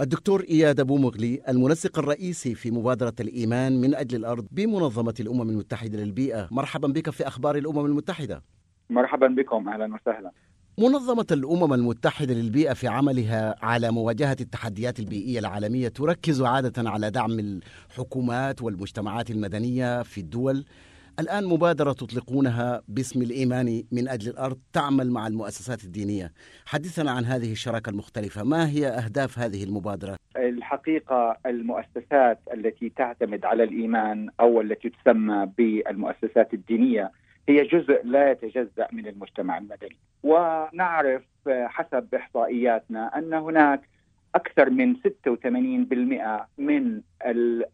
الدكتور إياد أبو مغلي المنسق الرئيسي في مبادرة الإيمان من أجل الأرض بمنظمة الأمم المتحدة للبيئة. مرحبا بك في أخبار الأمم المتحدة. مرحبا بكم. أهلا وسهلا. منظمة الأمم المتحدة للبيئة في عملها على مواجهة التحديات البيئية العالمية تركز عادة على دعم الحكومات والمجتمعات المدنية في الدول. الآن مبادرة تطلقونها باسم الإيمان من أجل الأرض تعمل مع المؤسسات الدينية حدثنا عن هذه الشراكة المختلفة ما هي أهداف هذه المبادرة؟ الحقيقة المؤسسات التي تعتمد على الإيمان أو التي تسمى بالمؤسسات الدينية هي جزء لا يتجزأ من المجتمع المدني ونعرف حسب إحصائياتنا أن هناك أكثر من 86% من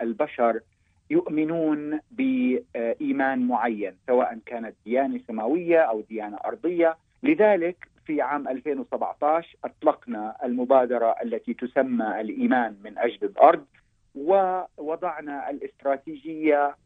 البشر يؤمنون بإيمان معين سواء كانت ديانة سماوية أو ديانة أرضية لذلك في عام 2017 أطلقنا المبادرة التي تسمى الإيمان من أجل الأرض ووضعنا الاستراتيجية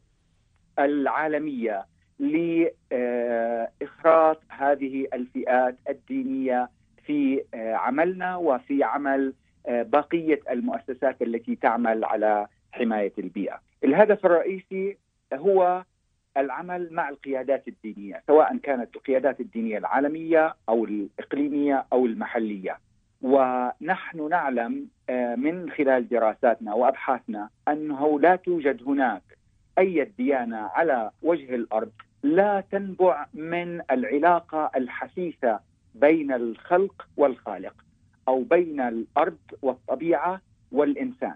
العالمية لاخراج هذه الفئات الدينية في عملنا وفي عمل بقية المؤسسات التي تعمل على حماية البيئة. الهدف الرئيسي هو العمل مع القيادات الدينية سواء كانت القيادات الدينية العالمية أو الإقليمية أو المحلية ونحن نعلم من خلال دراساتنا وأبحاثنا أنه لا توجد هناك أي ديانة على وجه الأرض لا تنبع من العلاقة الحثيثة بين الخلق والخالق أو بين الأرض والطبيعة والإنسان.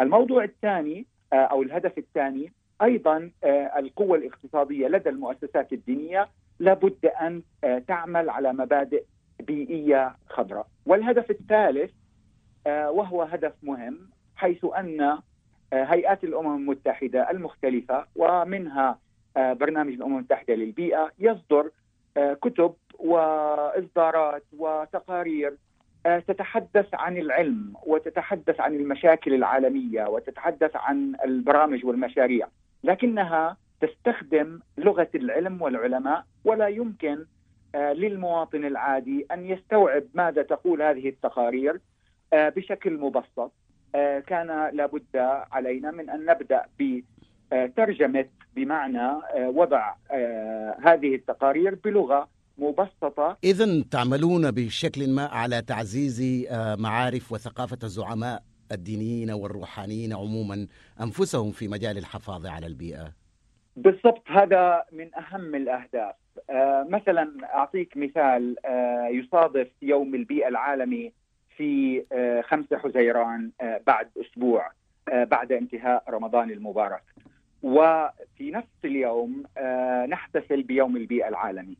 الموضوع الثاني أو الهدف الثاني أيضا القوة الاقتصادية لدى المؤسسات الدينية لابد أن تعمل على مبادئ بيئية خضراء، والهدف الثالث وهو هدف مهم حيث أن هيئات الأمم المتحدة المختلفة ومنها برنامج الأمم المتحدة للبيئة يصدر كتب وإصدارات وتقارير تتحدث عن العلم وتتحدث عن المشاكل العالمية وتتحدث عن البرامج والمشاريع لكنها تستخدم لغة العلم والعلماء ولا يمكن للمواطن العادي أن يستوعب ماذا تقول هذه التقارير بشكل مبسط. كان لابد علينا من أن نبدأ بترجمه بمعنى وضع هذه التقارير بلغة مبسطة. إذا تعملون بشكل ما على تعزيز معارف وثقافة الزعماء الدينيين والروحانيين عموما أنفسهم في مجال الحفاظ على البيئة. بالضبط هذا من أهم الأهداف. مثلا أعطيك مثال يصادف يوم البيئة العالمي في 5 حزيران بعد أسبوع بعد انتهاء رمضان المبارك. وفي نفس اليوم نحتفل بيوم البيئة العالمي.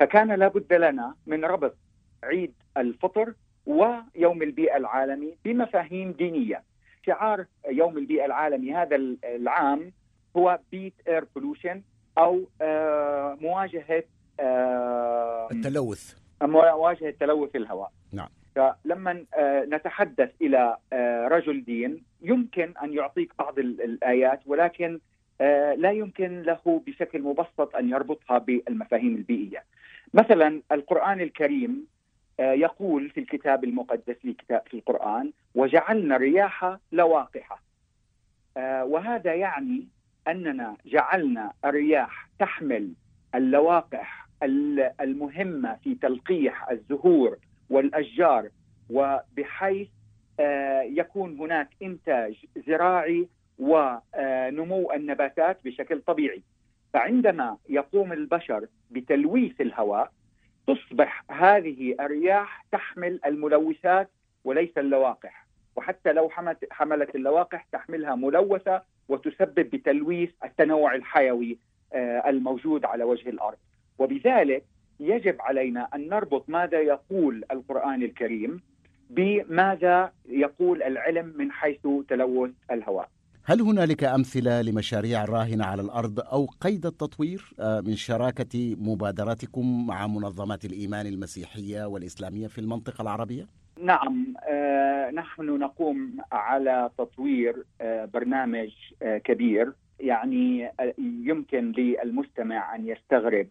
فكان لابد لنا من ربط عيد الفطر ويوم البيئة العالمي بمفاهيم دينية. شعار يوم البيئة العالمي هذا العام هو بيت اير بولوشن أو مواجهة التلوث. مواجهة تلوث الهواء. نعم. فلما نتحدث إلى رجل دين يمكن أن يعطيك بعض الآيات ولكن لا يمكن له بشكل مبسط أن يربطها بالمفاهيم البيئية. مثلا القرآن الكريم يقول في الكتاب المقدس في القرآن: وجعلنا الرياح لواقحة. وهذا يعني أننا جعلنا الرياح تحمل اللواقح المهمة في تلقيح الزهور والأشجار وبحيث يكون هناك إنتاج زراعي ونمو النباتات بشكل طبيعي فعندما يقوم البشر بتلويث الهواء تصبح هذه الرياح تحمل الملوثات وليس اللواقح. وحتى لو حملت اللواقح تحملها ملوثة وتسبب بتلويث التنوع الحيوي الموجود على وجه الأرض. وبذلك يجب علينا أن نربط ماذا يقول القرآن الكريم بماذا يقول العلم من حيث تلوث الهواء. هل هنالك أمثلة لمشاريع راهنة على الأرض أو قيد التطوير من شراكة مبادراتكم مع منظمات الإيمان المسيحية والإسلامية في المنطقة العربية؟ نعم آه نحن نقوم على تطوير آه برنامج آه كبير يعني يمكن للمستمع أن يستغرب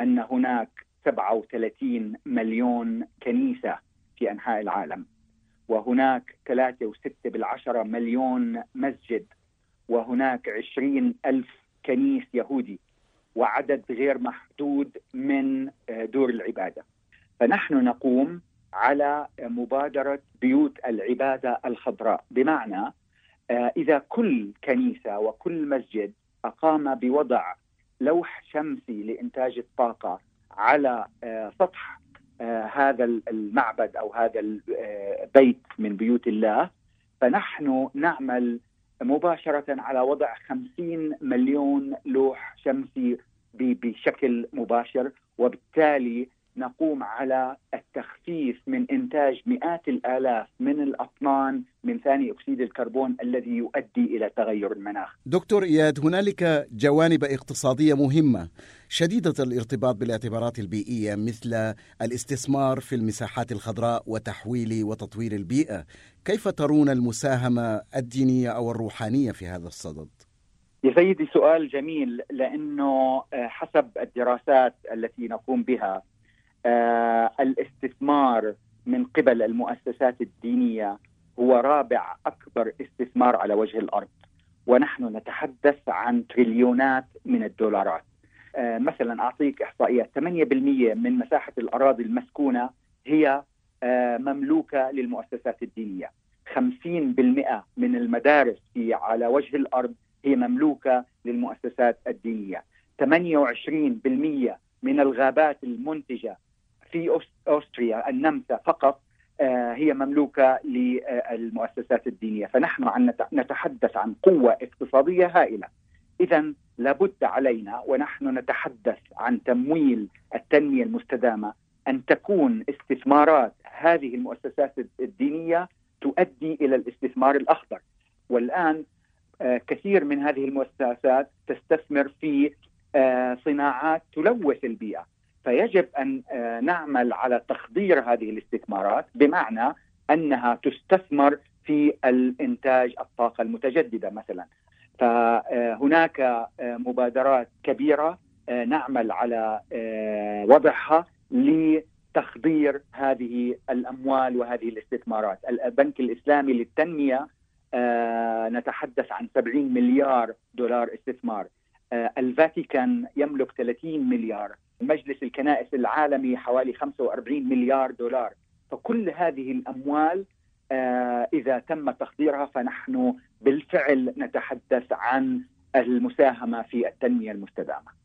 أن هناك 37 مليون كنيسة في أنحاء العالم وهناك ثلاثة وستة بالعشرة مليون مسجد وهناك عشرين ألف كنيس يهودي وعدد غير محدود من دور العبادة. فنحن نقوم على مبادرة بيوت العبادة الخضراء. بمعنى إذا كل كنيسة وكل مسجد أقام بوضع لوح شمسي لإنتاج الطاقة على سطح هذا المعبد أو هذا البيت من بيوت الله فنحن نعمل مباشرة على وضع 50 مليون لوح شمسي بشكل مباشر وبالتالي نقوم على التخفيف من إنتاج مئات الآلاف من الأطنان من ثاني أكسيد الكربون الذي يؤدي إلى تغير المناخ. دكتور إياد هنالك جوانب اقتصادية مهمة شديدة الارتباط بالاعتبارات البيئية مثل الاستثمار في المساحات الخضراء وتحويل وتطوير البيئة، كيف ترون المساهمة الدينية أو الروحانية في هذا الصدد؟ يا سيدي سؤال جميل لأنه حسب الدراسات التي نقوم بها آه الاستثمار من قبل المؤسسات الدينية هو رابع أكبر استثمار على وجه الأرض ونحن نتحدث عن تريليونات من الدولارات آه مثلا أعطيك إحصائيات. 8% من مساحة الأراضي المسكونة هي آه مملوكة للمؤسسات الدينية. 50% من المدارس في على وجه الأرض هي مملوكة للمؤسسات الدينية. 28% من الغابات المنتجة في أوستريا النمسا فقط هي مملوكة للمؤسسات الدينية. فنحن عن نتحدث عن قوة اقتصادية هائلة. إذا لابد علينا ونحن نتحدث عن تمويل التنمية المستدامة أن تكون استثمارات هذه المؤسسات الدينية تؤدي إلى الاستثمار الأخضر. والآن كثير من هذه المؤسسات تستثمر في صناعات تلوث البيئة. فيجب أن نعمل على تخدير هذه الاستثمارات بمعنى أنها تستثمر في الإنتاج الطاقة المتجددة مثلا. فهناك مبادرات كبيرة نعمل على وضعها لتخدير هذه الأموال وهذه الاستثمارات. البنك الإسلامي للتنمية نتحدث عن 70 مليار دولار استثمار. الفاتيكان يملك 30 مليار. مجلس الكنائس العالمي حوالي 45 مليار دولار. فكل هذه الأموال آه إذا تم تخديرها فنحن بالفعل نتحدث عن المساهمة في التنمية المستدامة.